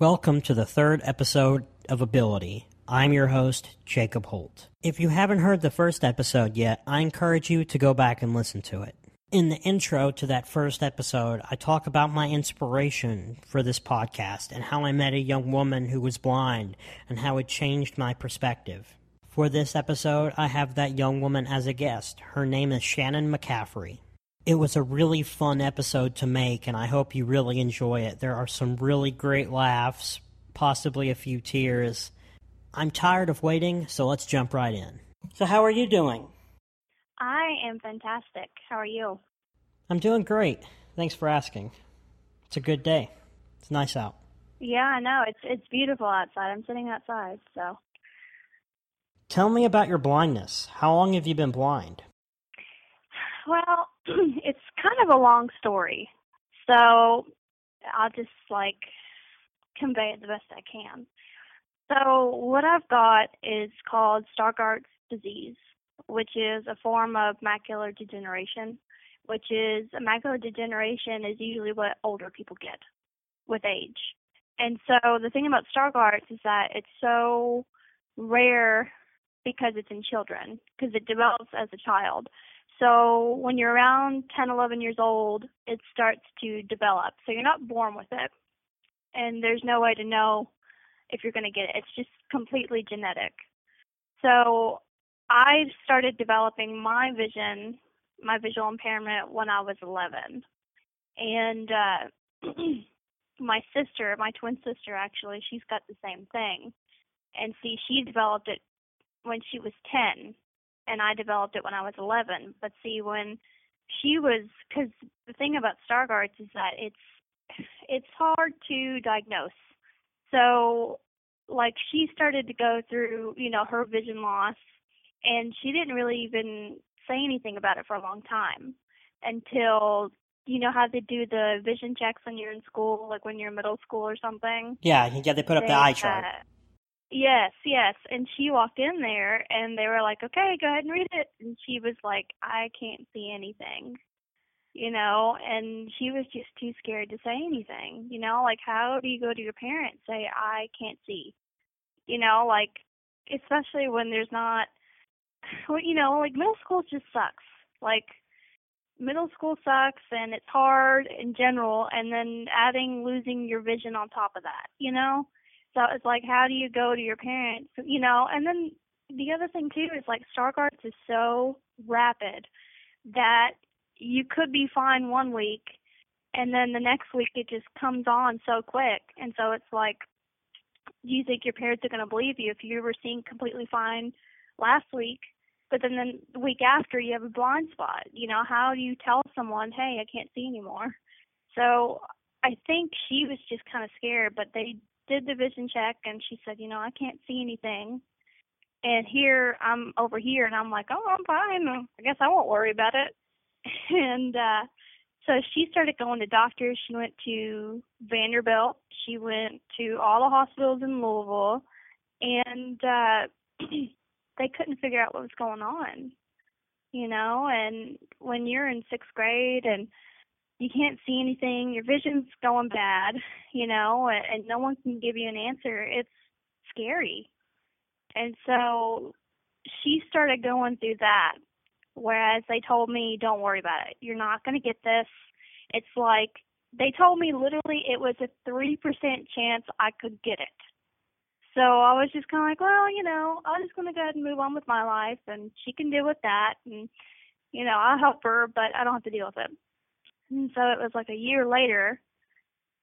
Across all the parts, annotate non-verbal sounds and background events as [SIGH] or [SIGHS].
Welcome to the third episode of Ability. I'm your host, Jacob Holt. If you haven't heard the first episode yet, I encourage you to go back and listen to it. In the intro to that first episode, I talk about my inspiration for this podcast and how I met a young woman who was blind and how it changed my perspective. For this episode, I have that young woman as a guest. Her name is Shannon McCaffrey. It was a really fun episode to make, and I hope you really enjoy it. There are some really great laughs, possibly a few tears. I'm tired of waiting, so let's jump right in. So, how are you doing? I am fantastic. How are you? I'm doing great. Thanks for asking. It's a good day. It's nice out. Yeah, I know. It's it's beautiful outside. I'm sitting outside, so. Tell me about your blindness. How long have you been blind? Well, [CLEARS THROAT] it's kind of a long story. So I'll just like convey it the best I can. So what I've got is called Stargardt's disease, which is a form of macular degeneration, which is a macular degeneration is usually what older people get with age. And so the thing about Stargardt's is that it's so rare because it's in children, because it develops as a child. So when you're around 10, 11 years old, it starts to develop. So you're not born with it. And there's no way to know if you're going to get it. It's just completely genetic. So I started developing my vision, my visual impairment when I was 11. And uh, [CLEARS THROAT] my sister, my twin sister actually, she's got the same thing. And see, she developed it when she was 10 and I developed it when I was 11. But see, when she was, because the thing about Stargardt's is that it's it's hard to diagnose. So, like, she started to go through, you know, her vision loss, and she didn't really even say anything about it for a long time until you know how they do the vision checks when you're in school, like when you're in middle school or something. Yeah, yeah, they put up they, the eye chart. Uh, Yes, yes. And she walked in there and they were like, okay, go ahead and read it. And she was like, I can't see anything, you know, and she was just too scared to say anything, you know, like how do you go to your parents and say, I can't see, you know, like, especially when there's not, [SIGHS] well, you know, like middle school just sucks. Like, middle school sucks and it's hard in general and then adding losing your vision on top of that, you know? So it's like, how do you go to your parents? You know, and then the other thing too is like Stargardt's is so rapid that you could be fine one week and then the next week it just comes on so quick. And so it's like, do you think your parents are going to believe you if you were seeing completely fine last week, but then, then the week after you have a blind spot? You know, how do you tell someone, hey, I can't see anymore? So I think she was just kind of scared, but they did the vision check and she said, you know, I can't see anything. And here I'm over here and I'm like, oh, I'm fine. I guess I won't worry about it. [LAUGHS] And uh so she started going to doctors. She went to Vanderbilt. She went to all the hospitals in Louisville, and uh [CLEARS THROAT] they couldn't figure out what was going on. You know, and when you're in sixth grade and you can't see anything, your vision's going bad, you know, and, no one can give you an answer. It's scary. And so she started going through that. Whereas they told me, don't worry about it. You're not going to get this. It's like they told me literally it was a 3% chance I could get it. So I was just kind of like, well, you know, I'm just going to go ahead and move on with my life and she can deal with that. And, you know, I'll help her, but I don't have to deal with it. And so it was like a year later,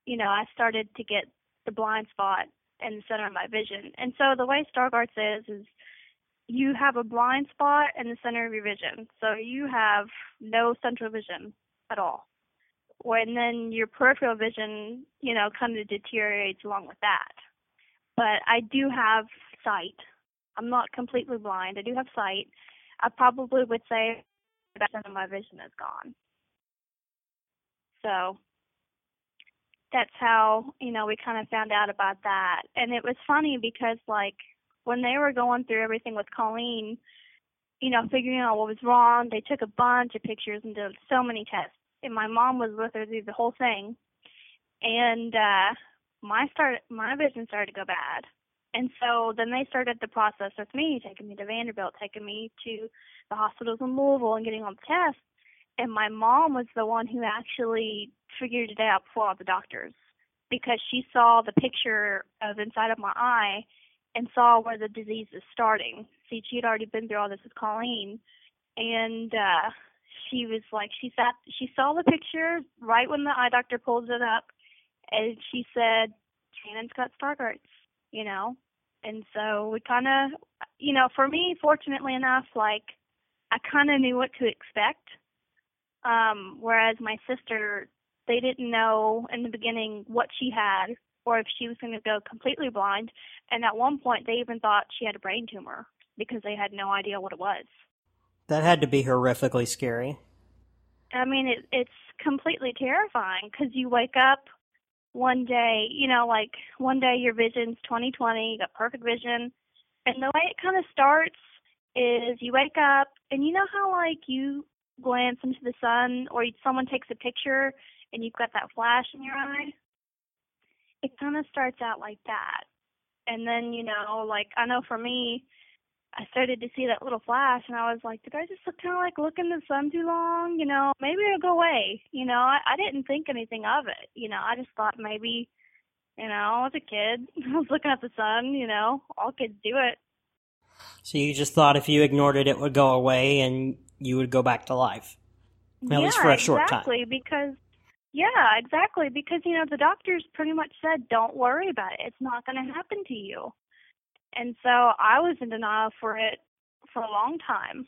you know, I started to get the blind spot in the center of my vision. And so the way Stargardt's is is you have a blind spot in the center of your vision. So you have no central vision at all. And then your peripheral vision, you know, kind of deteriorates along with that. But I do have sight. I'm not completely blind. I do have sight. I probably would say that of my vision is gone. So that's how, you know, we kind of found out about that. And it was funny because, like, when they were going through everything with Colleen, you know, figuring out what was wrong, they took a bunch of pictures and did so many tests. And my mom was with her through the whole thing. And uh my start my vision started to go bad. And so then they started the process with me, taking me to Vanderbilt, taking me to the hospitals in Louisville and getting all the tests. And my mom was the one who actually figured it out before all the doctors because she saw the picture of inside of my eye and saw where the disease is starting. See, she had already been through all this with Colleen, and uh, she was like, she sat, she saw the picture right when the eye doctor pulled it up, and she said, Shannon's got Stargardt's, you know. And so we kind of, you know, for me, fortunately enough, like I kind of knew what to expect. Um, whereas my sister, they didn't know in the beginning what she had or if she was going to go completely blind. And at one point, they even thought she had a brain tumor because they had no idea what it was. That had to be horrifically scary. I mean, it, it's completely terrifying because you wake up one day, you know, like one day your vision's 2020, you got perfect vision, and the way it kind of starts is you wake up and you know how like you glance into the sun or someone takes a picture and you've got that flash in your eye it kind of starts out like that. And then, you know, like I know for me, I started to see that little flash and I was like, did I just look kind of like look in the sun too long? You know, maybe it'll go away. You know, I, I didn't think anything of it. You know, I just thought maybe, you know, as a kid. [LAUGHS] I was looking at the sun, you know, all kids do it. So you just thought if you ignored it, it would go away and you would go back to life. At yeah, least for a short exactly, time. because yeah, exactly. Because, you know, the doctors pretty much said, don't worry about it. It's not going to happen to you. And so I was in denial for it for a long time.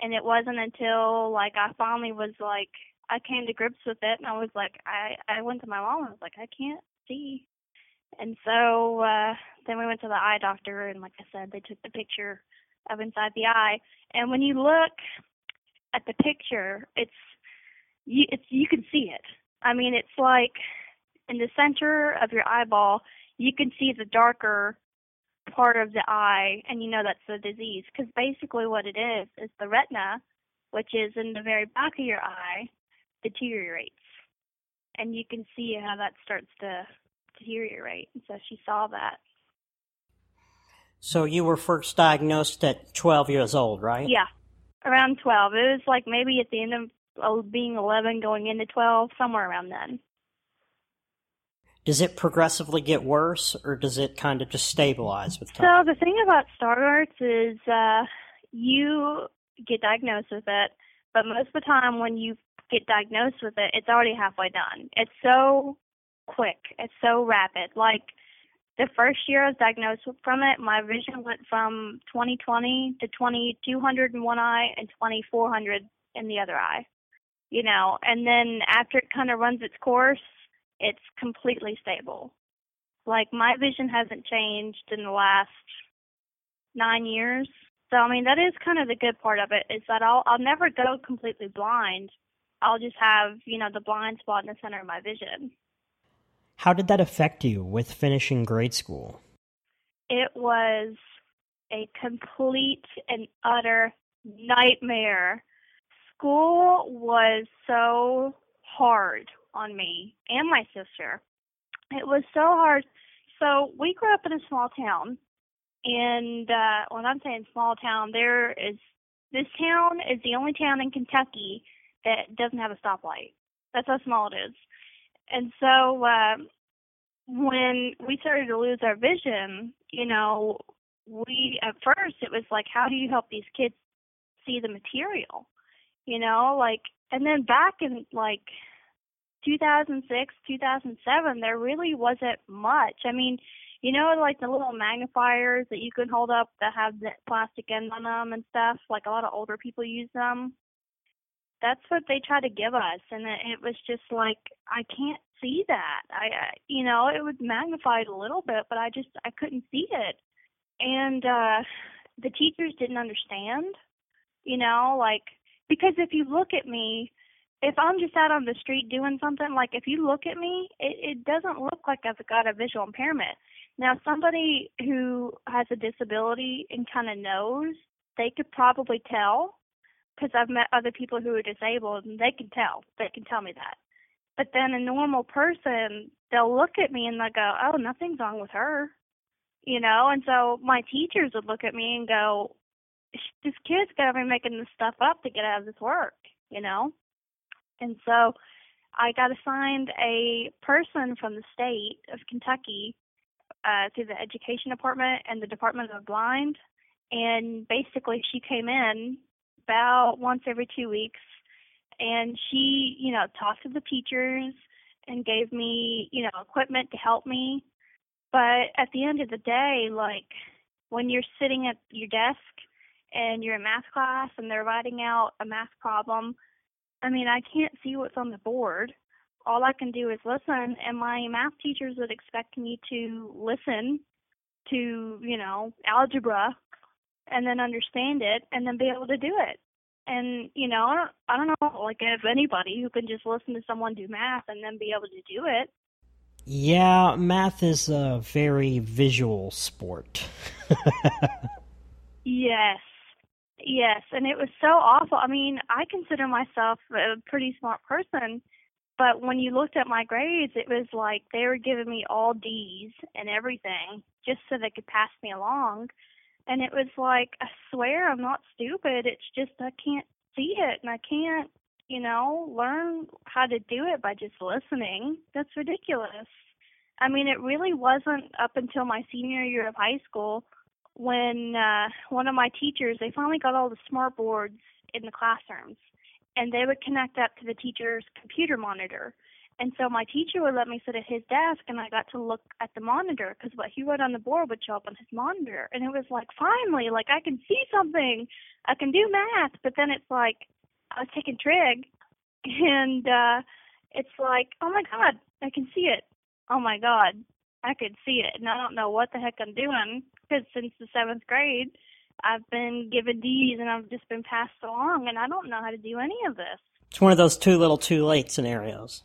And it wasn't until, like, I finally was like, I came to grips with it and I was like, I, I went to my mom and I was like, I can't see. And so uh then we went to the eye doctor and like I said, they took the picture of inside the eye. And when you look at the picture, it's you it's you can see it I mean, it's like in the center of your eyeball, you can see the darker part of the eye, and you know that's the disease. Because basically, what it is is the retina, which is in the very back of your eye, deteriorates, and you can see how that starts to deteriorate. And so she saw that. So you were first diagnosed at 12 years old, right? Yeah, around 12. It was like maybe at the end of being 11 going into 12, somewhere around then. Does it progressively get worse, or does it kind of just stabilize with time? So the thing about Stargardt's is uh, you get diagnosed with it, but most of the time when you get diagnosed with it, it's already halfway done. It's so quick. It's so rapid. Like the first year I was diagnosed from it, my vision went from 2020 to 2200 in one eye and 2400 in the other eye you know, and then after it kind of runs its course, it's completely stable. Like my vision hasn't changed in the last nine years. So I mean that is kind of the good part of it is that I'll I'll never go completely blind. I'll just have, you know, the blind spot in the center of my vision. How did that affect you with finishing grade school? It was a complete and utter nightmare school was so hard on me and my sister. It was so hard. So we grew up in a small town, and uh, when I'm saying small town, there is this town is the only town in Kentucky that doesn't have a stoplight. That's how small it is. And so uh, when we started to lose our vision, you know, we at first it was like, how do you help these kids see the material? you know, like, and then back in like 2006, 2007, there really wasn't much. I mean, you know, like the little magnifiers that you can hold up that have the plastic end on them and stuff. Like a lot of older people use them. That's what they try to give us, and it, was just like I can't see that. I, you know, it was magnified a little bit, but I just I couldn't see it, and uh the teachers didn't understand. You know, like because if you look at me, if I'm just out on the street doing something, like if you look at me, it, it doesn't look like I've got a visual impairment. Now, somebody who has a disability and kind of knows, they could probably tell because I've met other people who are disabled and they can tell. They can tell me that. But then a normal person, they'll look at me and they'll go, "Oh, nothing's wrong with her," you know. And so my teachers would look at me and go, "This kid's gotta be making this stuff up to get out of this work," you know. And so I got assigned a person from the state of Kentucky uh, through the education department and the Department of the Blind, and basically she came in about once every two weeks, and she, you know, talked to the teachers and gave me, you know, equipment to help me. But at the end of the day, like when you're sitting at your desk and you're in math class and they're writing out a math problem, I mean, I can't see what's on the board. All I can do is listen, and my math teachers would expect me to listen to, you know, algebra and then understand it and then be able to do it. And you know I don't, I don't know like if anybody who can just listen to someone do math and then be able to do it. Yeah math is a very visual sport. [LAUGHS] Yes. Yes and it was so awful. I mean i consider myself a pretty smart person but when you looked at my grades it was like they were giving me all d's and everything just so they could pass me along and it was like I swear I'm not stupid. It's just I can't see it and I can't, you know, learn how to do it by just listening. That's ridiculous. I mean, it really wasn't up until my senior year of high school when uh one of my teachers, they finally got all the smart boards in the classrooms and they would connect up to the teacher's computer monitor and so my teacher would let me sit at his desk and I got to look at the monitor because what he wrote on the board would show up on his monitor. And it was like, finally, like I can see something. I can do math. But then it's like, I was taking trig [LAUGHS] and uh it's like, oh my God, I can see it. Oh my God, I could see it. And I don't know what the heck I'm doing because since the seventh grade, I've been given D's and I've just been passed along and I don't know how to do any of this. It's one of those too little too late scenarios.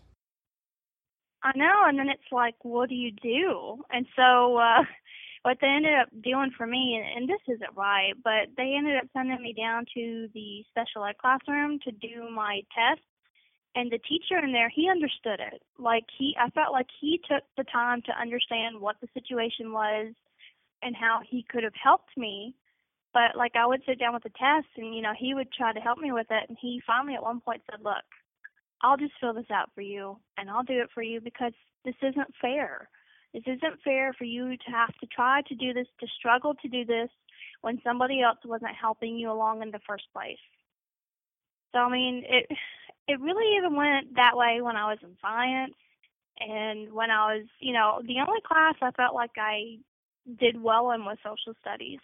I know, and then it's like, what do you do? And so, uh, [LAUGHS] what they ended up doing for me, and, and this isn't right, but they ended up sending me down to the special ed classroom to do my tests. And the teacher in there, he understood it. Like he, I felt like he took the time to understand what the situation was and how he could have helped me. But like I would sit down with the test, and you know, he would try to help me with it. And he finally at one point said, "Look, I'll just fill this out for you and I'll do it for you because this isn't fair. This isn't fair for you to have to try to do this, to struggle to do this when somebody else wasn't helping you along in the first place. So I mean, it it really even went that way when I was in science and when I was, you know, the only class I felt like I did well in was social studies,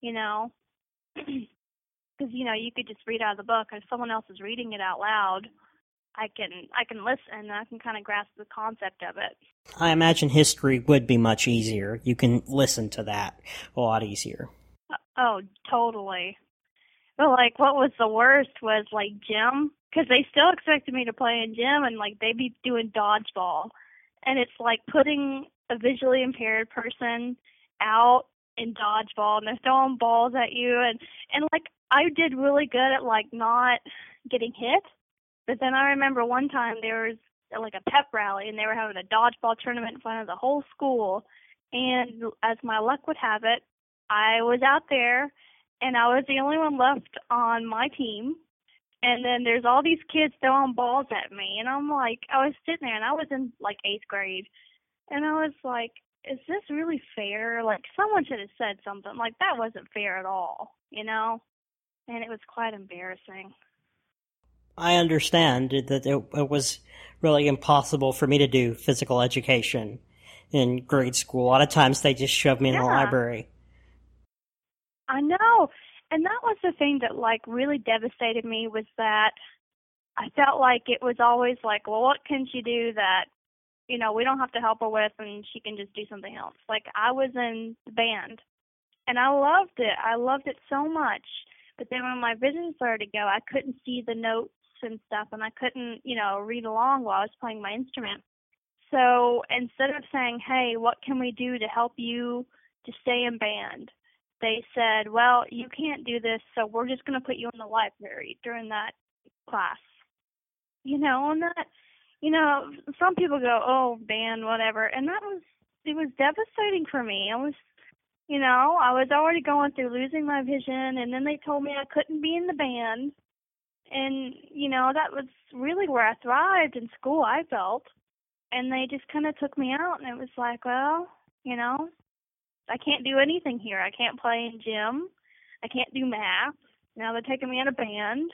you know. [CLEARS THROAT] Because you know you could just read out of the book, and if someone else is reading it out loud, I can I can listen and I can kind of grasp the concept of it. I imagine history would be much easier. You can listen to that a lot easier. Uh, oh, totally. But like, what was the worst was like gym because they still expected me to play in gym and like they'd be doing dodgeball, and it's like putting a visually impaired person out in dodgeball and they're throwing balls at you and and like I did really good at like not getting hit but then I remember one time there was like a pep rally and they were having a dodgeball tournament in front of the whole school. And as my luck would have it, I was out there and I was the only one left on my team. And then there's all these kids throwing balls at me. And I'm like, I was sitting there and I was in like eighth grade. And I was like, is this really fair? Like, someone should have said something. Like, that wasn't fair at all, you know? And it was quite embarrassing. I understand that it, it, was really impossible for me to do physical education in grade school. A lot of times they just shoved me yeah. in the library. I know. And that was the thing that like really devastated me was that I felt like it was always like, well, what can she do that, you know, we don't have to help her with and she can just do something else. Like I was in the band and I loved it. I loved it so much. But then when my vision started to go, I couldn't see the notes and stuff and I couldn't, you know, read along while I was playing my instrument. So instead of saying, hey, what can we do to help you to stay in band? They said, well, you can't do this, so we're just going to put you in the library during that class. You know, and that you know, some people go, "Oh, band, whatever," and that was it was devastating for me. I was, you know, I was already going through losing my vision, and then they told me I couldn't be in the band, and you know, that was really where I thrived in school. I felt, and they just kind of took me out, and it was like, well, you know, I can't do anything here. I can't play in gym. I can't do math. Now they're taking me in a band.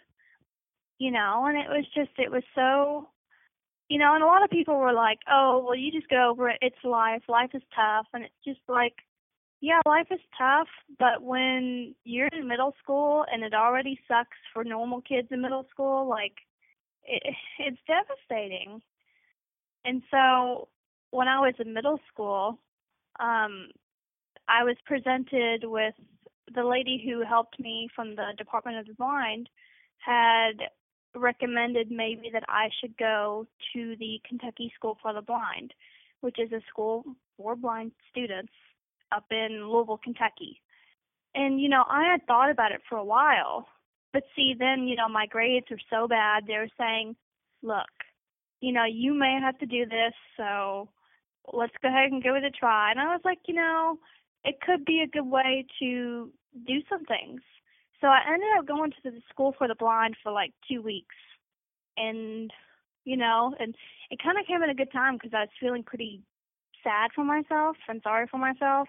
You know, and it was just it was so you know, and a lot of people were like, "Oh, well, you just go over it. It's life. Life is tough." And it's just like, yeah, life is tough, but when you're in middle school and it already sucks for normal kids in middle school, like it, [LAUGHS] it's devastating. And so when I was in middle school, um I was presented with the lady who helped me from the Department of the Blind had recommended maybe that I should go to the Kentucky School for the Blind, which is a school for blind students up in Louisville, Kentucky. And you know, I had thought about it for a while, but see, then you know, my grades were so bad. They were saying, "Look, you know, you may have to do this, so let's go ahead and give it a try." And I was like, you know, it could be a good way to do some things. So I ended up going to the school for the blind for like two weeks, and you know, and it kind of came at a good time because I was feeling pretty sad for myself and sorry for myself.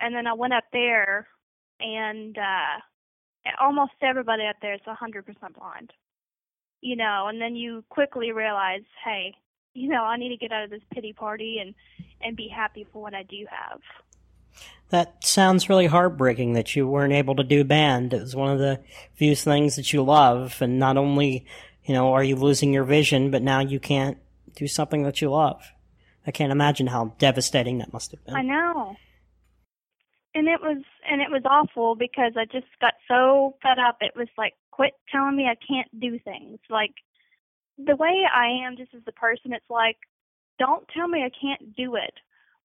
And then I went up there, and uh almost everybody up there is a hundred percent blind. You know, and then you quickly realize, hey, you know, I need to get out of this pity party and and be happy for what I do have. That sounds really heartbreaking that you weren't able to do band. It was one of the few things that you love, and not only, you know, are you losing your vision, but now you can't do something that you love. I can't imagine how devastating that must have been. I know. And it was and it was awful because I just got so fed up. It was like quit telling me I can't do things. Like the way I am just as a person, it's like don't tell me I can't do it.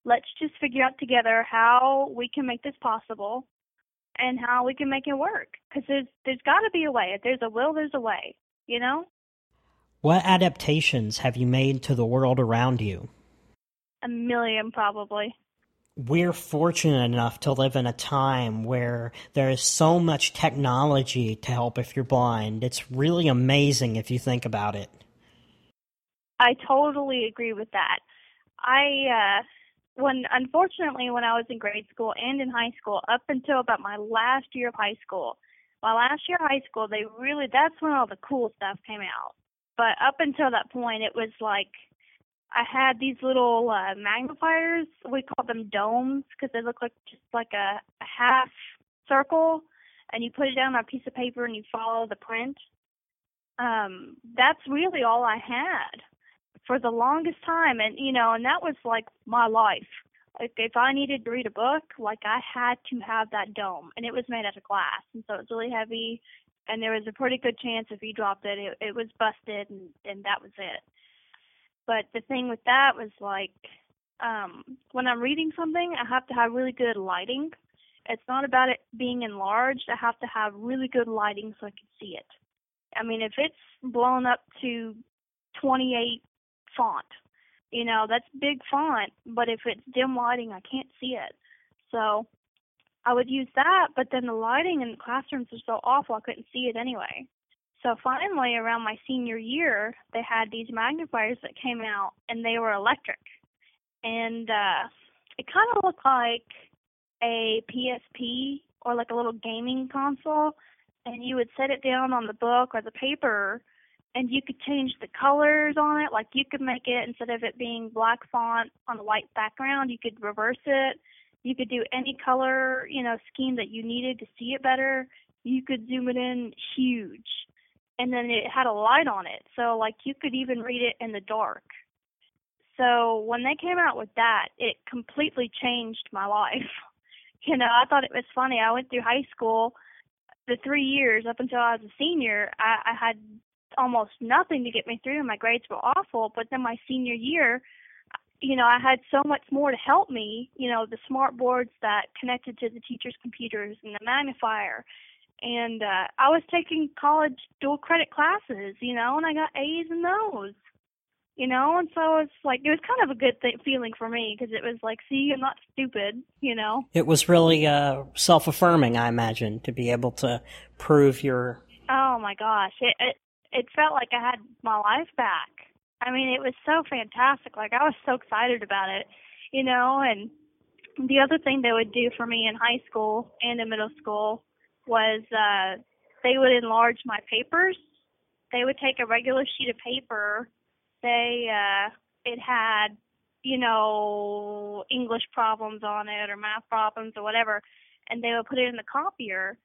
Let's just figure out together how we can make this possible and how we can make it work. Because there's there's got to be a way. If there's a will there's a way you know? What adaptations have you made to the world around you? A million probably we're fortunate enough to live in a time where there is so much technology to help if you're blind. It's really amazing if you think about it. I totally agree with that. I uh when unfortunately when I was in grade school and in high school, up until about my last year of high school, my last year of high school, they really that's when all the cool stuff came out. But up until that point, it was like I had these little uh, magnifiers. We call them domes because they look like just like a, a half circle, and you put it down on a piece of paper and you follow the print. Um, that's really all I had for the longest time and you know and that was like my life like if i needed to read a book like i had to have that dome and it was made out of glass and so it was really heavy and there was a pretty good chance if you dropped it it, it was busted and and that was it but the thing with that was like um when i'm reading something i have to have really good lighting it's not about it being enlarged i have to have really good lighting so i can see it i mean if it's blown up to 28 font. You know, that's big font, but if it's dim lighting, I can't see it. So I would use that, but then the lighting in the classrooms was so awful I couldn't see it anyway. So finally, around my senior year, they had these magnifiers that came out, and they were electric, and uh, it kind of looked like a PSP or like a little gaming console, and you would set it down on the book or the paper, and you could change the colors on it. Like you could make it instead of it being black font on a white background, you could reverse it. You could do any color, you know, scheme that you needed to see it better. You could zoom it in huge. And then it had a light on it. So like you could even read it in the dark. So when they came out with that, it completely changed my life. [LAUGHS] you know, I thought it was funny. I went through high school the three years up until I was a senior, I, I had almost nothing to get me through and my grades were awful but then my senior year you know i had so much more to help me you know the smart boards that connected to the teachers computers and the magnifier and uh i was taking college dual credit classes you know and i got a's in those you know. And so it's like it was kind of a good th- feeling for me because it was like, see, I'm not stupid, you know. It was really uh, self-affirming, I imagine, to be able to prove your. Oh my gosh, it it it felt like I had my life back. I mean, it was so fantastic. Like I was so excited about it, you know. And the other thing they would do for me in high school and in middle school was uh they would enlarge my papers. They would take a regular sheet of paper say uh, it had, you know, English problems on it or math problems or whatever, and they would put it in the copier,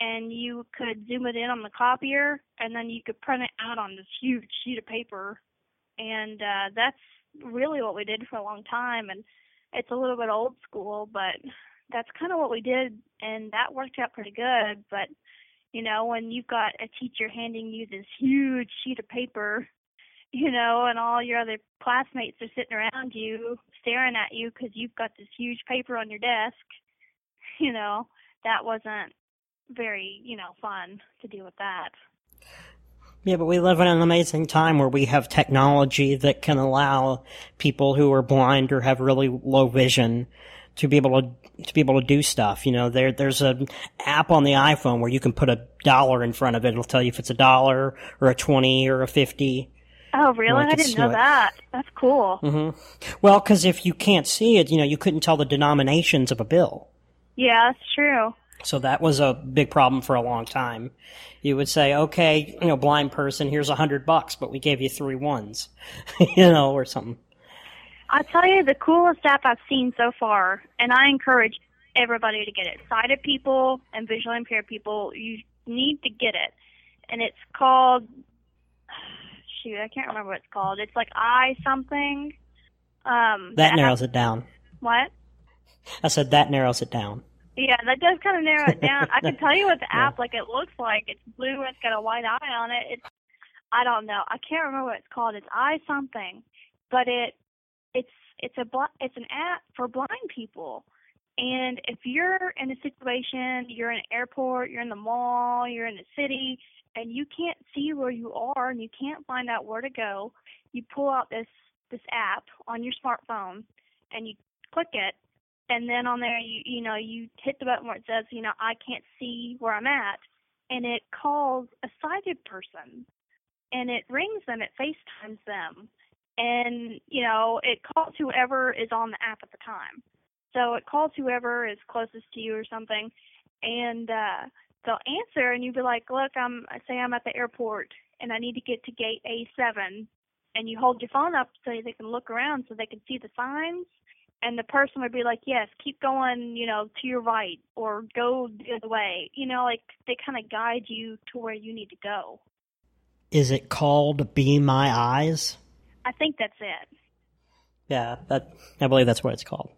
and you could zoom it in on the copier, and then you could print it out on this huge sheet of paper, and uh, that's really what we did for a long time, and it's a little bit old school, but that's kind of what we did, and that worked out pretty good, but you know, when you've got a teacher handing you this huge sheet of paper you know, and all your other classmates are sitting around you staring at you because you've got this huge paper on your desk, you know, that wasn't very, you know, fun to deal with that. Yeah, but we live in an amazing time where we have technology that can allow people who are blind or have really low vision to be able to to be able to do stuff. You know, there there's an app on the iPhone where you can put a dollar in front of it. It'll tell you if it's a dollar or a twenty or a fifty. Oh, really? I didn't know it. that. That's cool. Mm-hmm. Well, because if you can't see it, you know, you couldn't tell the denominations of a bill. Yeah, that's true. So that was a big problem for a long time. You would say, okay, you know, blind person, here's a hundred bucks, but we gave you three ones, [LAUGHS] you know, or something. I'll tell you the coolest app I've seen so far, and I encourage everybody to get it. Sighted people and visually impaired people, you need to get it. And it's called shoot, I can't remember what it's called. It's like I something. Um, that narrows it down. What? I said that narrows it down. Yeah, that does kind of narrow it down. I can tell you what the [LAUGHS] yeah. app like it looks like. It's blue and it's got a white eye on it. It's I don't know. I can't remember what it's called. It's I something, but it it's it's a it's an app for blind people. And if you're in a situation, you're in an airport, you're in the mall, you're in the city, and you can't see where you are and you can't find out where to go, you pull out this this app on your smartphone and you click it. And then on there you you know you hit the button where it says you know I can't see where I'm at. And it calls a sighted person. And it rings them it FaceTimes them and you know it calls whoever is on the app at the time so it calls whoever is closest to you or something and uh they'll answer and you'd be like, look, I'm say I'm at the airport and I need to get to gate A7, and you hold your phone up so they can look around so they can see the signs. And the person would be like, yes, keep going, you know, to your right or go the other way. You know, like they kind of guide you to where you need to go. Is it called Be My Eyes? I think that's it. Yeah, that I believe that's what it's called.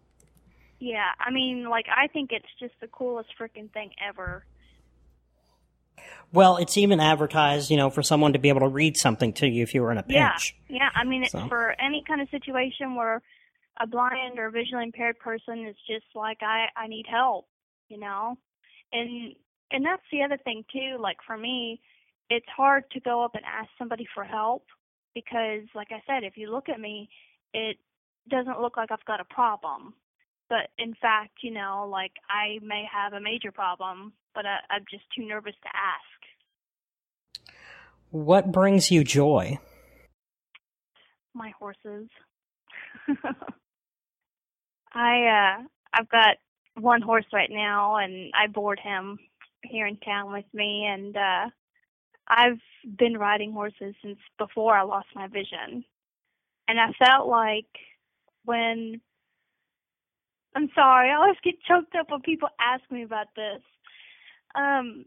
Yeah, I mean, like I think it's just the coolest freaking thing ever. Well, it's even advertised, you know, for someone to be able to read something to you if you were in a pinch. Yeah, yeah. I mean, so. for any kind of situation where a blind or visually impaired person is just like, I, I need help, you know, and and that's the other thing too. Like for me, it's hard to go up and ask somebody for help because, like I said, if you look at me, it doesn't look like I've got a problem. But in fact, you know, like I may have a major problem, but I, I'm just too nervous to ask. What brings you joy? My horses. [LAUGHS] I uh I've got one horse right now and I board him here in town with me and uh I've been riding horses since before I lost my vision. And I felt like when I'm sorry, I always get choked up when people ask me about this. Um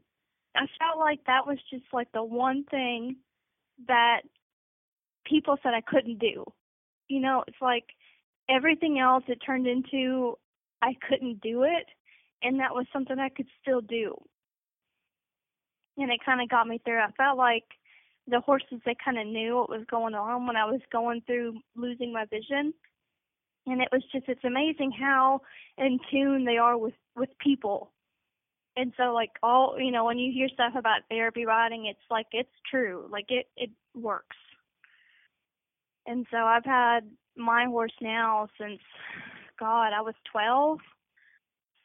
I felt like that was just like the one thing that people said I couldn't do. You know, it's like everything else it turned into I couldn't do it and that was something I could still do. And it kind of got me through. I felt like the horses they kind of knew what was going on when I was going through losing my vision. And it was just it's amazing how in tune they are with with people and so like all you know when you hear stuff about therapy riding it's like it's true like it it works And so I've had my horse now since, God, I was 12.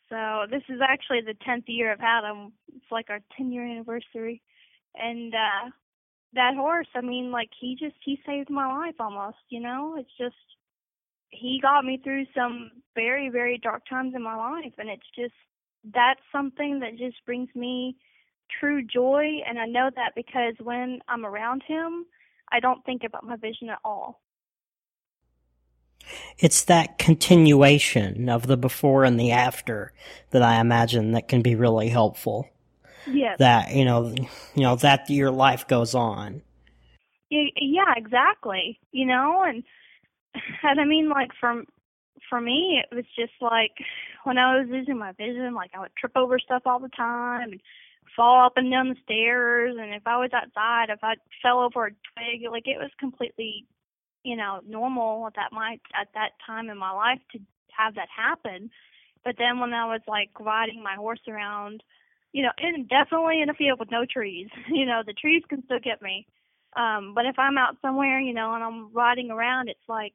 So this is actually the 10th year I've had him. It's like our 10 year anniversary. And, uh, that horse, I mean, like he just, he saved my life almost, you know? It's just, he got me through some very, very dark times in my life. And it's just, that's something that just brings me true joy. And I know that because when I'm around him, I don't think about my vision at all. It's that continuation of the before and the after that I imagine that can be really helpful. Yes. That, you know, you know, that your life goes on. Yeah, exactly. You know, and and I mean like from for me it was just like when I was losing my vision, like I would trip over stuff all the time and fall up and down the stairs and if I was outside, if I fell over a twig, like it was completely, you know, normal at that my at that time in my life to have that happen. But then when I was like riding my horse around, you know, and definitely in a field with no trees, [LAUGHS] you know, the trees can still get me. Um, but if I'm out somewhere, you know, and I'm riding around, it's like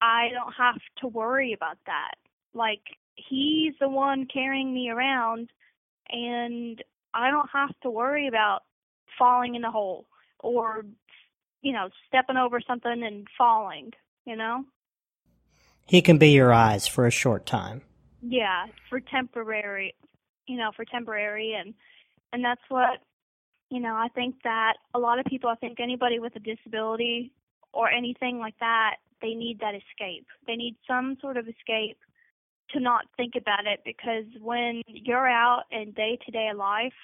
I don't have to worry about that. Like he's the one carrying me around and I don't have to worry about falling in a hole or you know, stepping over something and falling, you know? He can be your eyes for a short time. Yeah, for temporary, you know, for temporary and and that's what you know, I think that a lot of people, I think anybody with a disability or anything like that, they need that escape. They need some sort of escape to not think about it because when you're out in day to day life,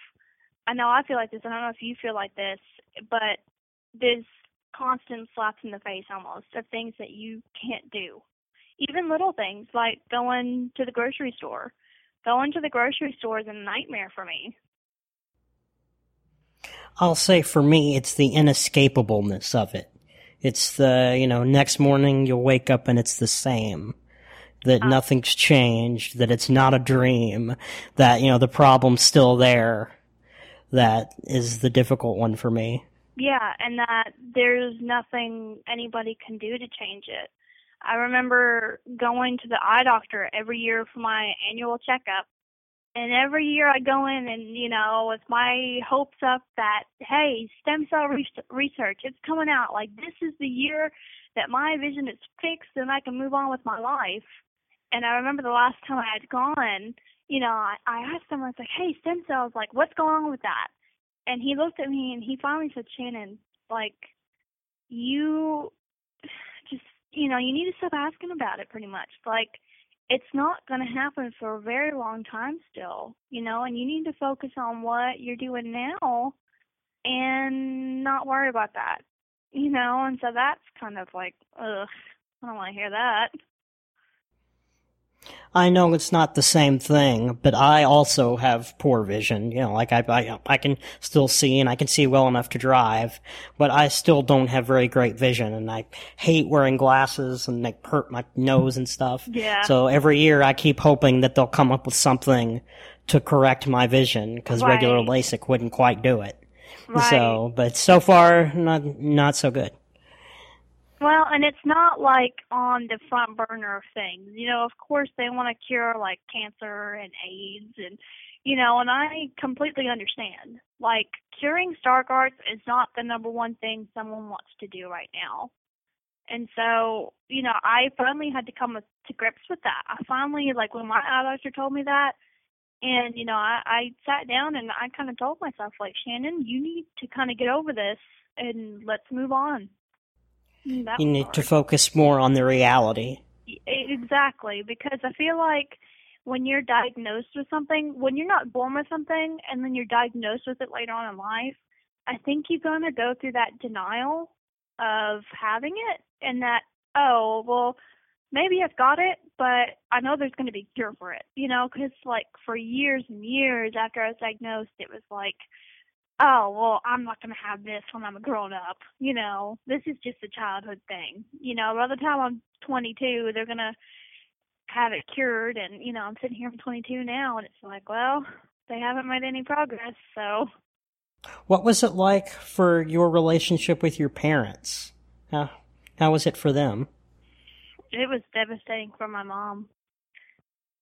I know I feel like this, I don't know if you feel like this, but there's constant slaps in the face almost of things that you can't do. Even little things like going to the grocery store. Going to the grocery store is a nightmare for me. I'll say for me, it's the inescapableness of it. It's the, you know, next morning you'll wake up and it's the same. That uh, nothing's changed, that it's not a dream, that, you know, the problem's still there. That is the difficult one for me. Yeah, and that there's nothing anybody can do to change it. I remember going to the eye doctor every year for my annual checkup and every year I go in and, you know, with my hopes up that, hey, stem cell re- research, it's coming out. Like, this is the year that my vision is fixed and I can move on with my life. And I remember the last time I had gone, you know, I, I asked him, I was like, hey, stem cells, like, what's going on with that? And he looked at me and he finally said, Shannon, like, you [SIGHS] just, you know, you need to stop asking about it pretty much. Like, it's not going to happen for a very long time still, you know, and you need to focus on what you're doing now and not worry about that, you know, and so that's kind of like, ugh, I don't want to hear that. I know it's not the same thing, but I also have poor vision. You know, like I, I, I can still see and I can see well enough to drive, but I still don't have very great vision and I hate wearing glasses and they hurt my nose and stuff. Yeah. So every year I keep hoping that they'll come up with something to correct my vision because right. regular LASIK wouldn't quite do it. Right. So, but so far, not, not so good. Well, and it's not like on the front burner of things. You know, of course they want to cure like cancer and AIDS and you know, and I completely understand. Like curing Stargardt's is not the number one thing someone wants to do right now. And so, you know, I finally had to come to grips with that. I finally like when my eye doctor told me that and you know, I I sat down and I kind of told myself like, "Shannon, you need to kind of get over this and let's move on." Mm, that you need hard. to focus more on the reality. Exactly, because I feel like when you're diagnosed with something, when you're not born with something and then you're diagnosed with it later on in life, I think you're going to go through that denial of having it and that, oh, well, maybe I've got it, but I know there's going to be a cure for it, you know, because like for years and years after I was diagnosed, it was like, oh, well, I'm not going to have this when I'm a grown up. You know, this is just a childhood thing. You know, by the time I'm 22, they're going to have it cured. And, you know, I'm sitting here, I'm 22 now, and it's like, well, they haven't made any progress, so. What was it like for your relationship with your parents? How, How was it for them? It was devastating for my mom.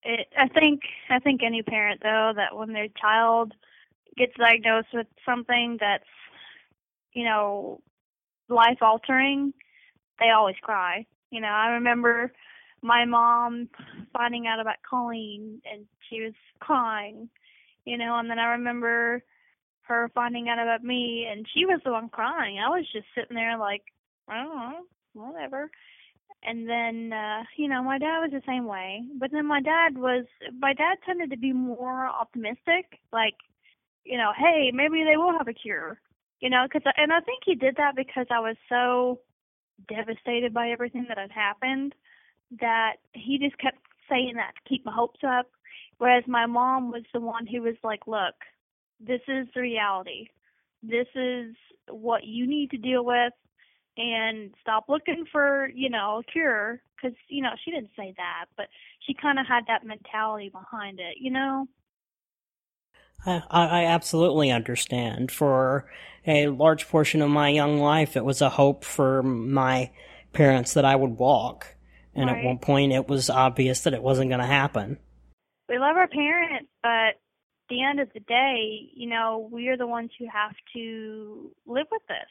It I think I think any parent though that when their child gets diagnosed with something that's you know life altering, they always cry. You know, I remember my mom finding out about Colleen and she was crying, you know, and then I remember her finding out about me and she was the one crying. I was just sitting there like, I don't know, whatever. And then uh, you know, my dad was the same way. But then my dad was my dad tended to be more optimistic, like, you know, hey, maybe they will have a cure. You know, cuz and I think he did that because I was so devastated by everything that had happened that he just kept saying that to keep my hopes up. Whereas my mom was the one who was like, look, this is the reality. This is what you need to deal with and stop looking for, you know, a cure. Because, you know, she didn't say that, but she kind of had that mentality behind it, you know? I, I absolutely understand. For a large portion of my young life, it was a hope for my parents that I would walk. And right. at one point, it was obvious that it wasn't going to happen. We love our parents, but at the end of the day, you know, we are the ones who have to live with this.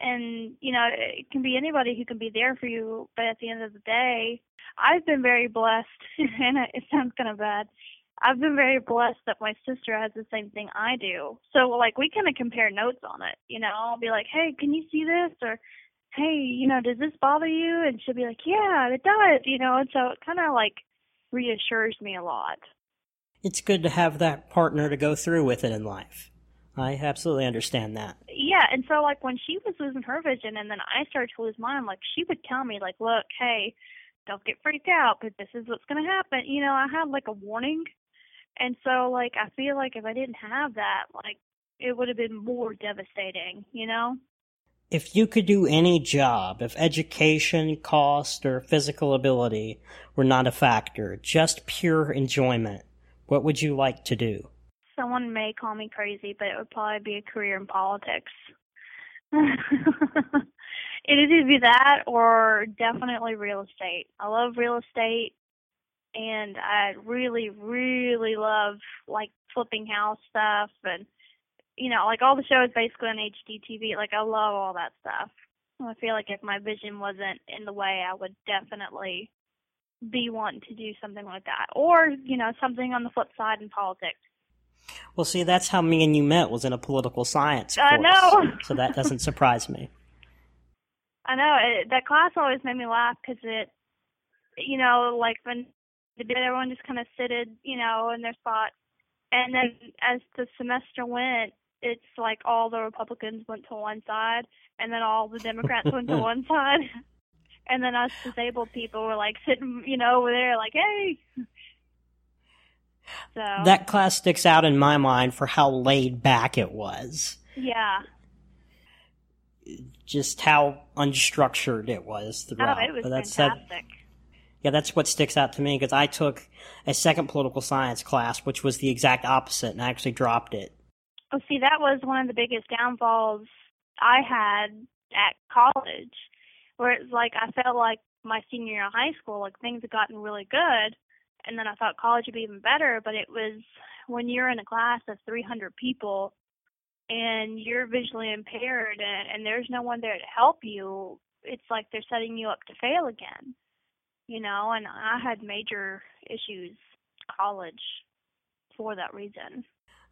And, you know, it can be anybody who can be there for you, but at the end of the day, I've been very blessed, [LAUGHS] and it sounds kind of bad. I've been very blessed that my sister has the same thing I do. So, like, we kind of compare notes on it. You know, I'll be like, hey, can you see this? Or, hey, you know, does this bother you? And she'll be like, yeah, it does, you know, and so it kind of like reassures me a lot. It's good to have that partner to go through with it in life. I absolutely understand that. Yeah, and so like when she was losing her vision and then I started to lose mine, like she would tell me like, look, hey, don't get freaked out because this is what's going to happen. You know, I had like a warning. And so like I feel like if I didn't have that, like it would have been more devastating, you know? If you could do any job, if education, cost, or physical ability were not a factor, just pure enjoyment, what would you like to do? Someone may call me crazy, but it would probably be a career in politics. [LAUGHS] it would either be that or definitely real estate. I love real estate and I really, really love like flipping house stuff and you know, like all the shows basically on HGTV. Like I love all that stuff. I feel like if my vision wasn't in the way, I would definitely be wanting to do something like that, or you know, something on the flip side in politics. Well, see, that's how me and you met was in a political science course. I know. so that doesn't [LAUGHS] surprise me. I know it, that class always made me laugh because it, you know, like when everyone just kind of sitted, you know, in their spot, and then as the semester went, it's like all the Republicans went to one side, and then all the Democrats went to [LAUGHS] one side, and then us disabled people were like sitting, you know, over there, like, hey. So that class sticks out in my mind for how laid back it was. Yeah. Just how unstructured it was throughout. Oh, it was but that's fantastic. That, yeah, that's what sticks out to me because I took a second political science class, which was the exact opposite, and I actually dropped it. Oh, see, that was one of the biggest downfalls I had at college, where it's like I felt like my senior year of high school, like things had gotten really good, and then I thought college would be even better. But it was when you're in a class of 300 people and you're visually impaired and, and there's no one there to help you, it's like they're setting you up to fail again, you know. And I had major issues college for that reason.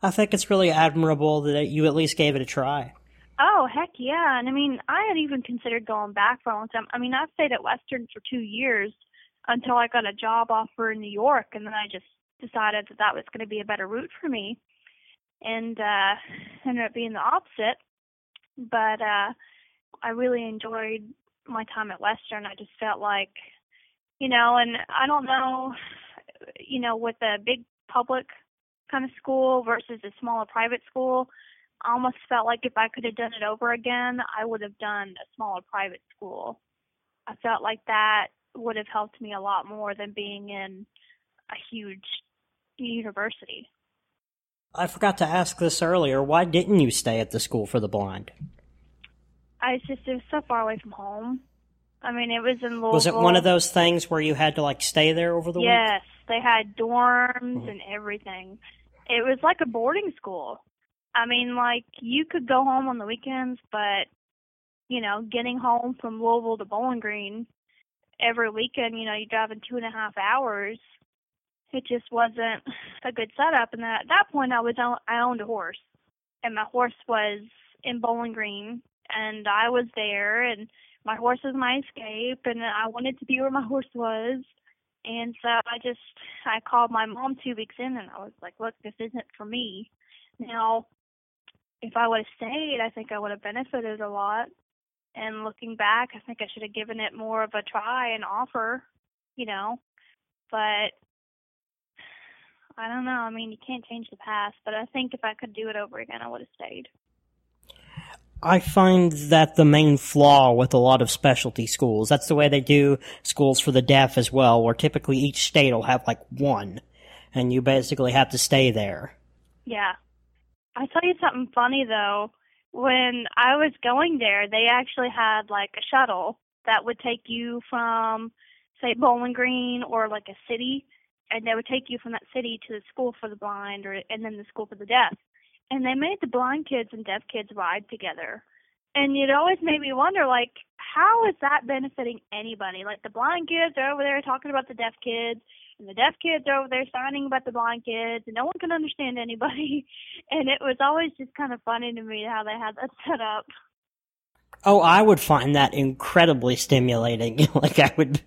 I think it's really admirable that you at least gave it a try. Oh heck yeah! And I mean, I had even considered going back for a long time. I mean, I stayed at Western for two years until I got a job offer in New York, and then I just decided that that was going to be a better route for me, and uh, ended up being the opposite. But uh, I really enjoyed my time at Western. I just felt like, you know, and I don't know, you know, with a big public kind of school versus a smaller private school. I almost felt like if I could have done it over again, I would have done a smaller private school. I felt like that would have helped me a lot more than being in a huge university. I forgot to ask this earlier. Why didn't you stay at the school for the blind? I just it was so far away from home. I mean, it was in Louisville. Was it one of those things where you had to like stay there over the week? Yes, they had dorms mm-hmm. and everything. It was like a boarding school. I mean, like you could go home on the weekends, but you know, getting home from Louisville to Bowling Green every weekend, you know, you're driving two and a half hours. It just wasn't a good setup. And at that point, I was I owned a horse, and my horse was in Bowling Green, and I was there, and my horse was my escape, and I wanted to be where my [LAUGHS] horse was. And so I just I called my mom two weeks in, and I was like, "Look, this isn't for me." Now, if I would have stayed, I think I would have benefited a lot. And looking back, I think I should have given it more of a try and offer, you know. But I don't know. I mean, you can't change the past, but I think if I could do it over again, I would have stayed. I find that the main flaw with a lot of specialty schools, that's the way they do schools for the deaf as well, where typically each state will have like one, and you basically have to stay there. Yeah. I tell you something funny though. When I was going there, they actually had like a shuttle that would take you from, say, Bowling Green or like a city, and they would take you from that city to the school for the blind or and then the school for the deaf and they made the blind kids and deaf kids ride together. And it always made me wonder, like, how is that benefiting anybody? Like, the blind kids are over there talking about the deaf kids, and the deaf kids are over there signing about the blind kids, and no one can understand anybody. [LAUGHS] And it was always just kind of funny to me how they had that [LAUGHS] set up. Oh, I would find that incredibly stimulating. [LAUGHS] like I would.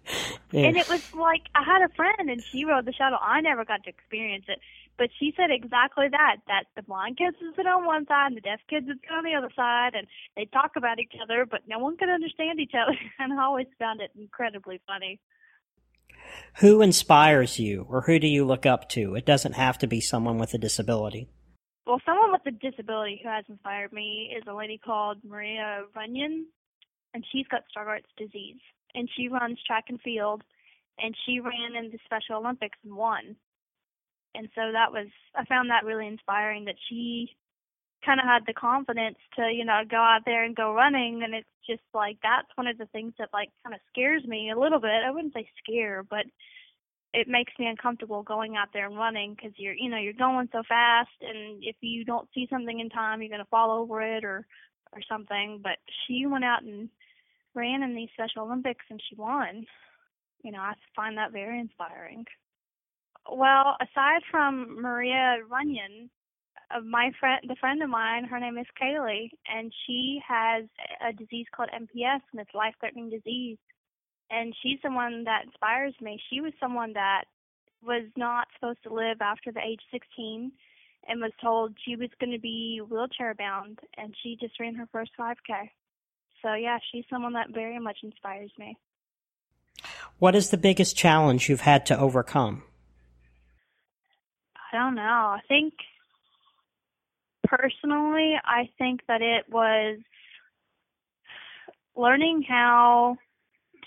Yeah. And it was like I had a friend and she rode the shuttle. I never got to experience it, but she said exactly that. That the blind kids would sit on one side and the deaf kids would sit on the other side, and they talk about each other, but no one could understand each other. [LAUGHS] And I always found it incredibly funny. Who inspires you, or who do you look up to? It doesn't have to be someone with a disability. Well, someone with a disability who has inspired me is a lady called Marla Runyon, and she's got Stargardt's disease, and she runs track and field, and she ran in the Special Olympics and won. And so that was, I found that really inspiring that she kind of had the confidence to, you know, go out there and go running. And it's just like, that's one of the things that like kind of scares me a little bit. I wouldn't say scare, but it makes me uncomfortable going out there and running because you're you know you're going so fast and if you don't see something in time you're going to fall over it or or something but she went out and ran in these special olympics and she won you know i find that very inspiring well aside from marla runyon uh, my friend the friend of mine her name is kaylee and she has a disease called mps and it's life threatening disease and she's someone that inspires me. She was someone that was not supposed to live after the age 16 and was told she was going to be wheelchair bound and she just ran her first 5k. So yeah, she's someone that very much inspires me. What is the biggest challenge you've had to overcome? Don't know. I think personally, I think that it was learning how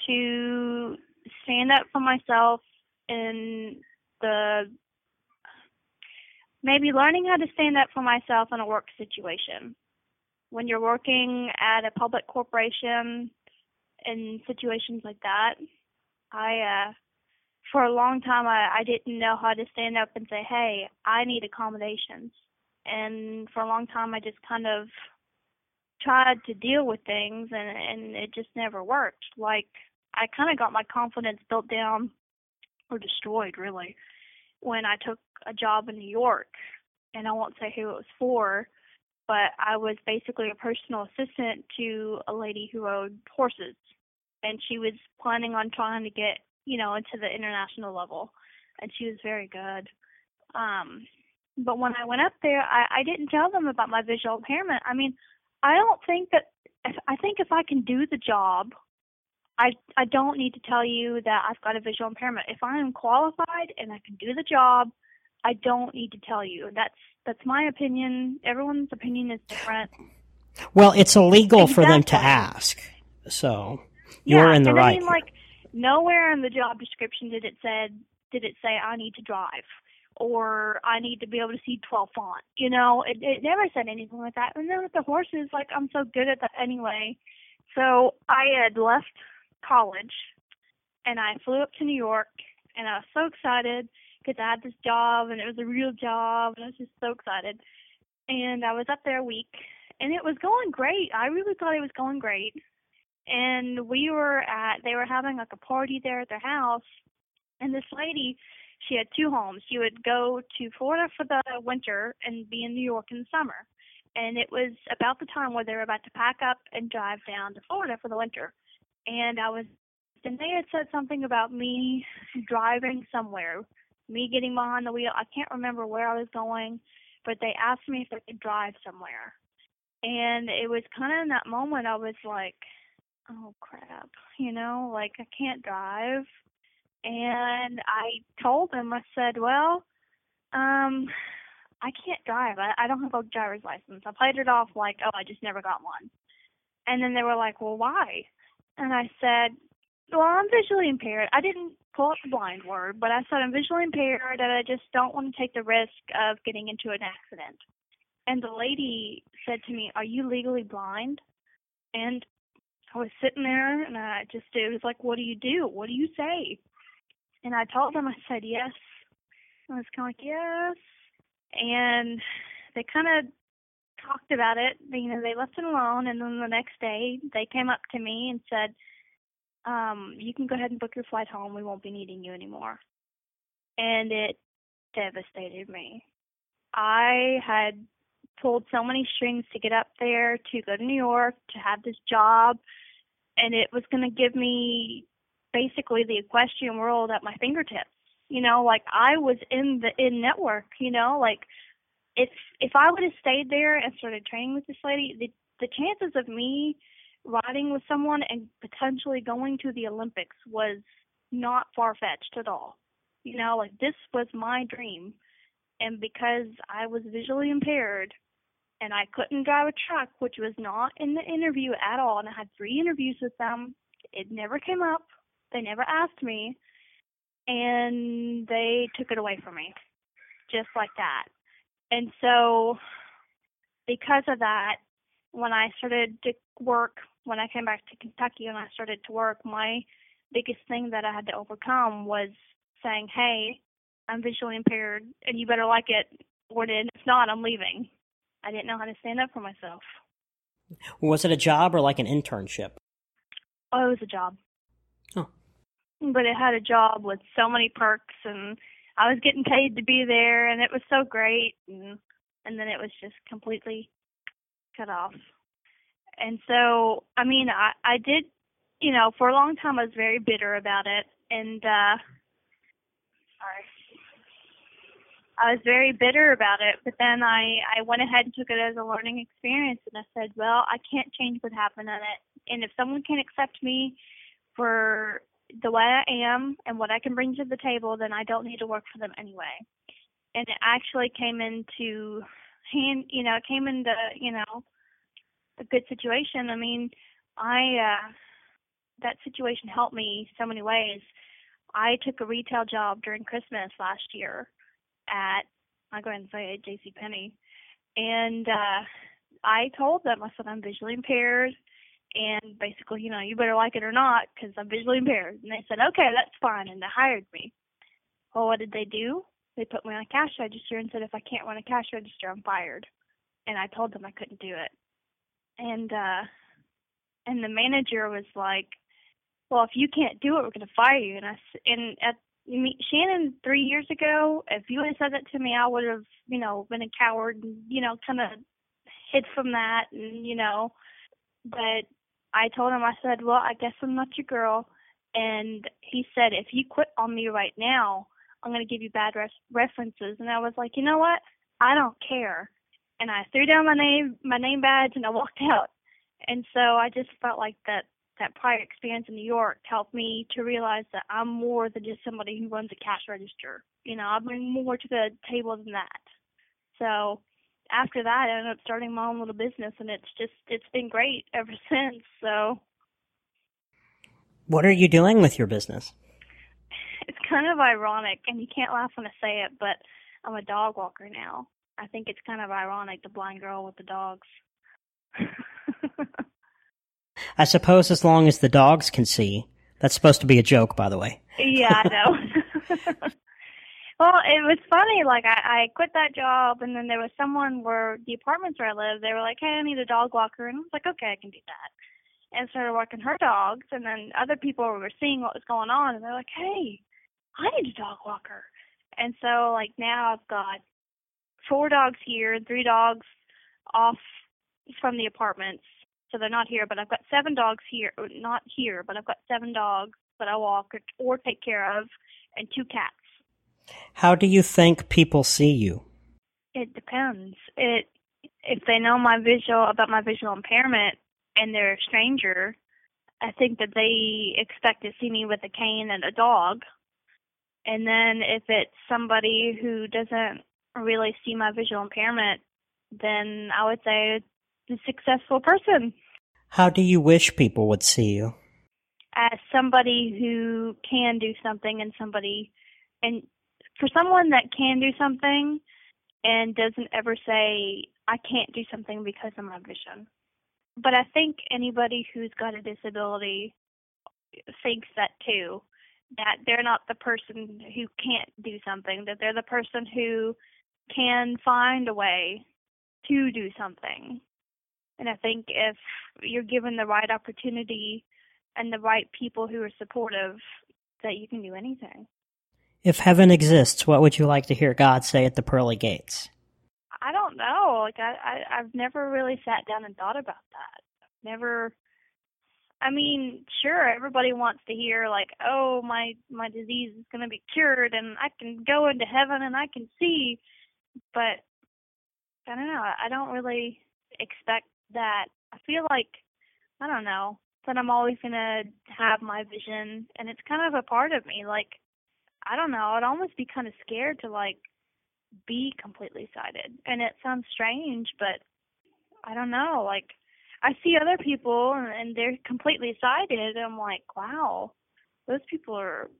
to stand up for myself in the maybe learning how to stand up for myself in a work situation. When you're working at a public corporation in situations like that, I uh for a long time I, I didn't know how to stand up and say, Hey, I need accommodations and for a long time I just kind of tried to deal with things and and it just never worked. Like I kind of got my confidence built down or destroyed really when I took a job in New York. And I won't say who it was for, but I was basically a personal assistant to a lady who owned horses. And she was planning on trying to get, you know, into the international level. And she was very good. Um, but when I went up there, I, I didn't tell them about my visual impairment. I mean, I don't think that, I think if I can do the job I I don't need to tell you that I've got a visual impairment. If I am qualified and I can do the job, I don't need to tell you. That's that's my opinion. Everyone's opinion is different. Well, it's illegal exactly. for them to ask. So you're yeah, in the and right. I mean, like nowhere in the job description did it said did it say I need to drive or I need to be able to see 12 font. You know, it it never said anything like that. And then with the horses, like I'm so good at that anyway. So I had left college, and I flew up to New York, and I was so excited because I had this job and it was a real job, and I was just so excited. And I was up there a week, and it was going great. I really thought it was going great. And we were at, they were having like a party there at their house, and this lady, she had two homes. She would go to Florida for the winter and be in New York in the summer. And it was about the time where they were about to pack up and drive down to Florida for the winter. And I was, and they had said something about me driving somewhere, me getting behind the wheel. I can't remember where I was going, but they asked me if I could drive somewhere. And it was kind of in that moment I was like, oh crap, you know, like I can't drive and I told them, I said, well, um, I can't drive. I, I don't have a driver's license. I played it off like, oh, I just never got one. And then they were like, well, why? And I said, well, I'm visually impaired. I didn't pull up the blind word, but I said I'm visually impaired and I just don't want to take the risk of getting into an accident. And the lady said to me, are you legally blind? And I was sitting there and I just, it was like, what do you do? What do you say? And I told them, I said, yes. I was kind of like, yes. And they kind of talked about it. You know, they left it alone. And then the next day, they came up to me and said, um, you can go ahead and book your flight home. We won't be needing you anymore. And it devastated me. I had pulled so many strings to get up there, to go to New York, to have this job, and it was going to give me basically the equestrian world at my fingertips. You know, like I was in the in network. You know, like if if I would have stayed there and started training with this lady, the the chances of me riding with someone and potentially going to the Olympics was not far fetched at all. You know, like this was my dream. And because I was visually impaired and I couldn't drive a truck, which was not in the interview at all, and I had three interviews with them, it never came up. They never asked me, and they took it away from me, just like that. And so, because of that, when I started to work, when I came back to Kentucky and I started to work, my biggest thing that I had to overcome was saying, "Hey, I'm visually impaired, and you better like it, or if not, I'm leaving." I didn't know how to stand up for myself. Was it a job or like an internship? Oh, it was a job. Oh but it had a job with so many perks and I was getting paid to be there and it was so great and and then it was just completely cut off. And so I mean I I did you know, for a long time I was very bitter about it and uh sorry. I was very bitter about it, but then I I went ahead and took it as a learning experience and I said, well, I can't change what happened in it. And if someone can accept me for the way I am and what I can bring to the table, then I don't need to work for them anyway. And it actually came into hand, you know, it came into, you know, a good situation. I mean, I, uh, that situation helped me so many ways. I took a retail job during Christmas last year at, I'll go ahead and say it, J.C. Penney, and uh, I told them I said I'm visually impaired and basically, you know, you better like it or not because I'm visually impaired. And they said, okay, that's fine, and they hired me. Well, what did they do? They put me on a cash register and said if I can't run a cash register, I'm fired. And I told them I couldn't do it. And uh and the manager was like, "Well, if you can't do it, we're going to fire you." And I and at you meet Shannon three years ago. If you had said that to me, I would have, you know, been a coward and you know, kind of hid from that, and you know. But I told him, I said, well, I guess I'm not your girl. And he said, if you quit on me right now, I'm going to give you bad res- references. And I was like, you know what? I don't care. And I threw down my name, my name badge, and I walked [LAUGHS] out. And so I just felt like that that prior experience in New York helped me to realize that I'm more than just somebody who runs a cash register. You know, I bring more to the table than that. So after that, I ended up starting my own little business, and it's just it's been great ever [LAUGHS] since. So, what are you doing with your business? It's kind of ironic, and you can't laugh when I say it, but I'm a dog walker now. I think it's kind of ironic, the blind girl with the dogs. [LAUGHS] I suppose as long as the dogs can see. That's supposed to be a joke, by the way. Yeah, I know. [LAUGHS] well, it was funny. Like I, I quit that job, and then there was someone where the apartments where I live. They were like, "Hey, I need a dog walker," and I was like, "Okay, I can do that." And started walking her dogs, and then other people were seeing what was going on, and they're like, "Hey, I need a dog walker." And so, like now, I've got four dogs here three dogs off from the apartments so they're not here. But I've got seven dogs here, uh, not here, but I've got seven dogs that I walk or take care of, and two cats. How do you think people see you? It depends. It if they know my visual about my visual impairment and they're a stranger, I think that they expect to see me with a cane and a dog. And then if it's somebody who doesn't really see my visual impairment, then I would say successful person. How do you wish people would see you? As somebody who can do something and somebody, and for someone that can do something and doesn't ever say, I can't do something because of my vision. But I think anybody who's got a disability thinks that too, that they're not the person who can't do something, that they're the person who can find a way to do something. And I think if you're given the right opportunity and the right people who are supportive, that you can do anything. If heaven exists, what would you like to hear God say at the pearly gates? I don't know. Like I, I I've never really sat down and thought about that. Never I mean, sure, everybody wants to hear like, "Oh, my my disease is going to be cured and I can go into heaven and I can see." But I don't know. I don't really expect that I feel like I don't know that I'm always gonna have my vision, and it's kind of a part of me. Like I don't know, I'd almost be kind of scared to like be completely sighted, and it sounds strange, but I don't know. Like I see other people and they're completely sighted, and I'm like, wow, those people are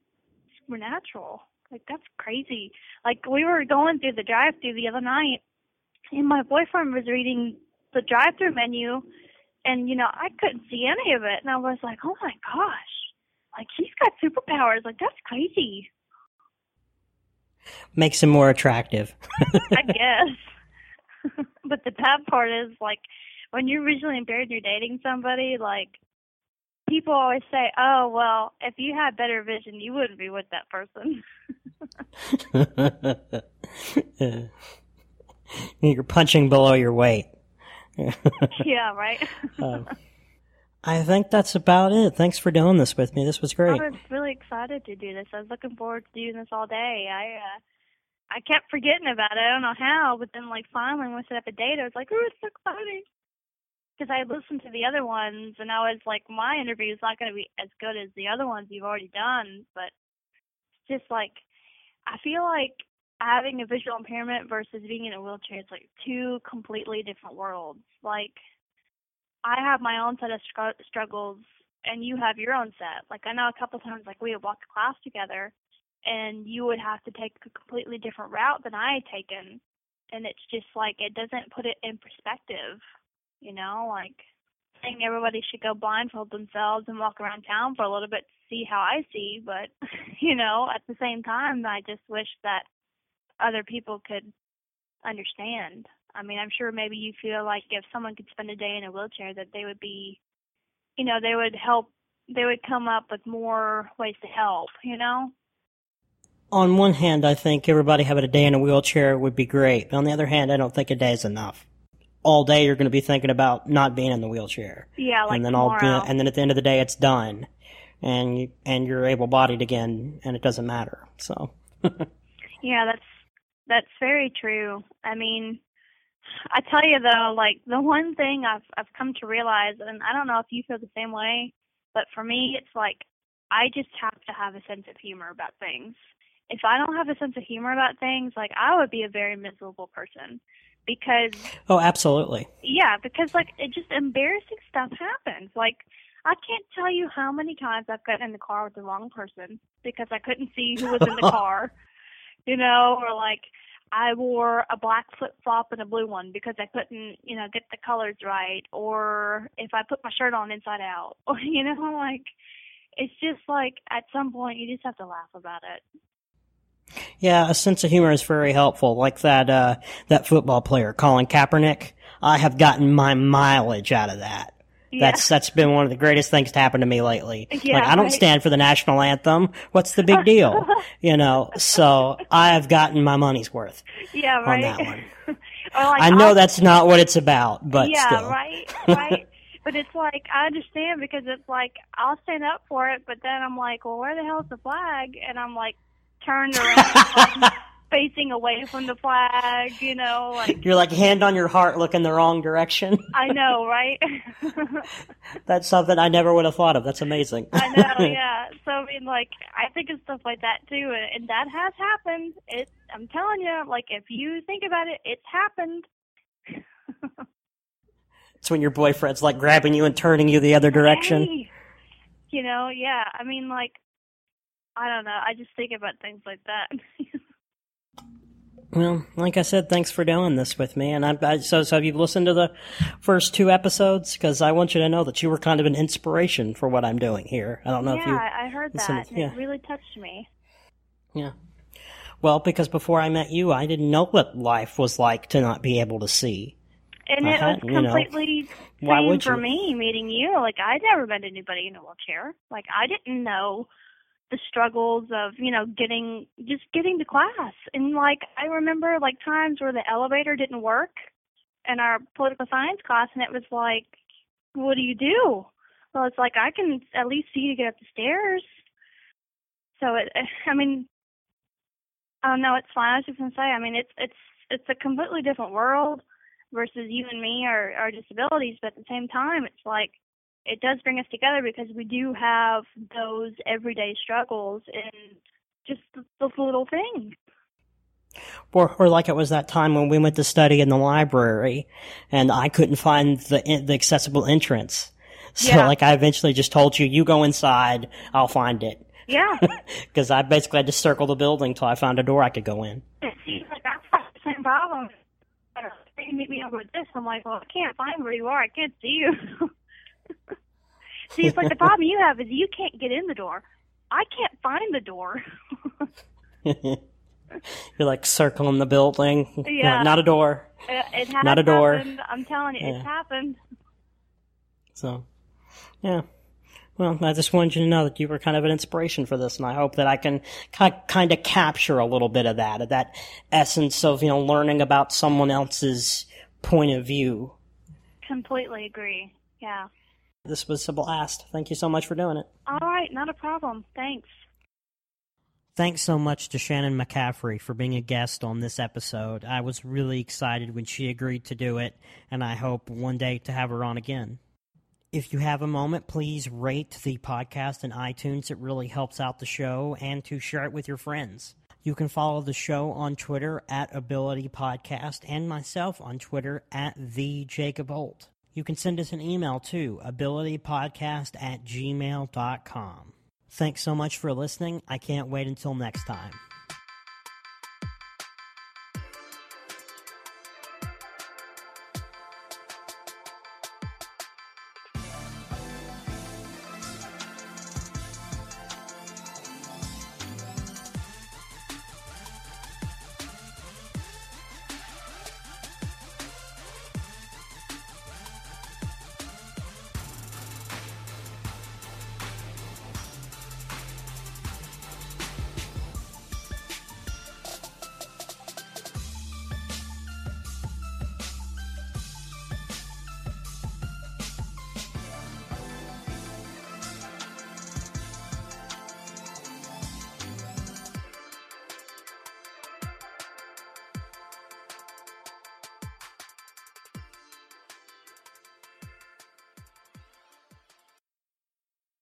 supernatural. Like that's crazy. Like we were going through the drive-through the other night, and my boyfriend was reading the drive-through menu, and you know I couldn't see any of it, and I was like, oh my gosh, like he's got superpowers, like that's crazy. Makes him more attractive. [LAUGHS] I guess. [LAUGHS] but the bad part is like when you're visually impaired and you're dating somebody, like people always say, "Oh, well, if you had better vision, you wouldn't be with that person." [LAUGHS] You're punching below your weight. Yeah, right. [LAUGHS] um, I think that's about it. Thanks for doing this with me. This was great. I was really excited to do this. I was looking forward to doing this all day. I uh, I kept forgetting about it. I don't know how, but then like finally when we set up a date, I was like, "Oh, it's so exciting!" Because I listened to the other ones, and I was like, "My interview is not going to be as good as the other ones you've already done." But it's just like I feel like having a visual impairment versus being in a wheelchair is like two completely different worlds. Like I have my own set of str- struggles and you have your own set. Like I know a couple times like we had walked class together and you would have to take a completely different route than I had taken and it's just like it doesn't put it in perspective, you know, like saying everybody should go blindfold themselves and walk around town for a little bit to see how I see, but [LAUGHS] you know, at the same time I just wish that other people could understand. I mean, I'm sure maybe you feel like if someone could spend a day in a wheelchair that they would be, you know, they would help, they would come up with more ways to help, you know? On one hand, I think everybody having a day in a wheelchair would be great. But on the other hand, I don't think a day is enough. All day you're going to be thinking about not being in the wheelchair. Yeah, like and then tomorrow. all, and then at the end of the day, it's done, and you, and you're able-bodied again, and it doesn't matter. So. [LAUGHS] yeah, that's that's very true. I mean, I tell you though, like the one thing I've I've come to realize, and I don't know if you feel the same way, but for me, it's like I just have to have a sense of humor about things. If I don't have a sense of humor about things, like I would be a very miserable person because oh, absolutely, yeah, because like it just embarrassing stuff happens. Like I can't tell you how many times I've gotten in the car with the wrong person because I couldn't see who was in the [LAUGHS] car, you know, or like I wore a black flip flop and a blue one because I couldn't, you know, get the colors right, or if I put my shirt on inside out, [LAUGHS] or you know, like it's just like at some point you just have to laugh about it. Yeah, a sense of humor is very helpful. Like that uh, that football player, Colin Kaepernick. I have gotten my mileage out of that. Yeah. That's that's been one of the greatest things to happen to me lately. Yeah, like I don't right. stand for the national anthem. What's the big deal? [LAUGHS] you know. So I have gotten my money's worth Yeah, on right. that one. [LAUGHS] like I know I'll- that's not what it's about, but yeah, still. right, [LAUGHS] right. but it's like I understand because it's like I'll stand up for it, but then I'm like, well, where the hell's the flag? And I'm like turned around, facing away from the flag. You know, like You're like hand on your heart, looking the wrong direction. [LAUGHS] I know, right? [LAUGHS] That's something I never would have thought of. That's amazing. I know, [LAUGHS] yeah. So I mean, like, I think of stuff like that too, and, that has happened. It, I'm telling you, like, if you think about it, it's happened. It's when your boyfriend's like grabbing you and turning you the other direction. Hey. You know, yeah. I mean, like, I don't know. I just think about things like that. Well, like I said, thanks for doing this with me. And I, I so so have you listened to the first two episodes? Because I want you to know that you were kind of an inspiration for what I'm doing here. I don't know yeah, if you. I I heard that, and yeah. it really touched me. Yeah. Well, because before I met you, I didn't know what life was like to not be able to see. And I it was hadn't, you know. completely Why same would for you? me meeting you. Like I'd never met anybody in a wheelchair. Like I didn't know the struggles of, you know, getting just getting to class. And like I remember like times where the elevator didn't work in our political science class and it was like, What do you do? Well it's like I can at least see you get up the stairs. So it I mean I don't know, it's fine. I was just gonna say, I mean it's it's it's a completely different world versus you and me or our disabilities, but at the same time, it's like it does bring us together because we do have those everyday struggles and just th- those little things. Or, or like it was that time when we went to study in the library, and I couldn't find the the accessible entrance. [LAUGHS] So, Yeah. like, I eventually just told you, you go inside, I'll find it. Yeah, [LAUGHS] Because I basically had to circle the building till I found a door I could go in. it seems like have the same problem. They meet me over with this. I'm like, well, I can't find where you are. I can't see you. [LAUGHS] see, it's like the [LAUGHS] problem you have is you can't get in the door. I can't find the door. [LAUGHS] You're like circling the building. Yeah. not a door. It, it has Not a door. happened. I'm telling you, Yeah. it's happened. So, yeah. Well, I just wanted you to know that you were kind of an inspiration for this, and I hope that I can kind of capture a little bit of that, of that essence of, you know, learning about someone else's point of view. Completely agree. Yeah. This was a blast. Thank you so much for doing it. All right, not a problem. Thanks. Thanks so much to Shannon McCaffrey for being a guest on this episode. I was really excited when she agreed to do it, and I hope one day to have her on again. If you have a moment, please rate the podcast in iTunes. It really helps out the show and to share it with your friends. You can follow the show on Twitter at Ability Podcast and myself on Twitter at the Jacob Holt. You can send us an email to abilitypodcast at gmail.com. Thanks so much for listening. I can't wait until next time.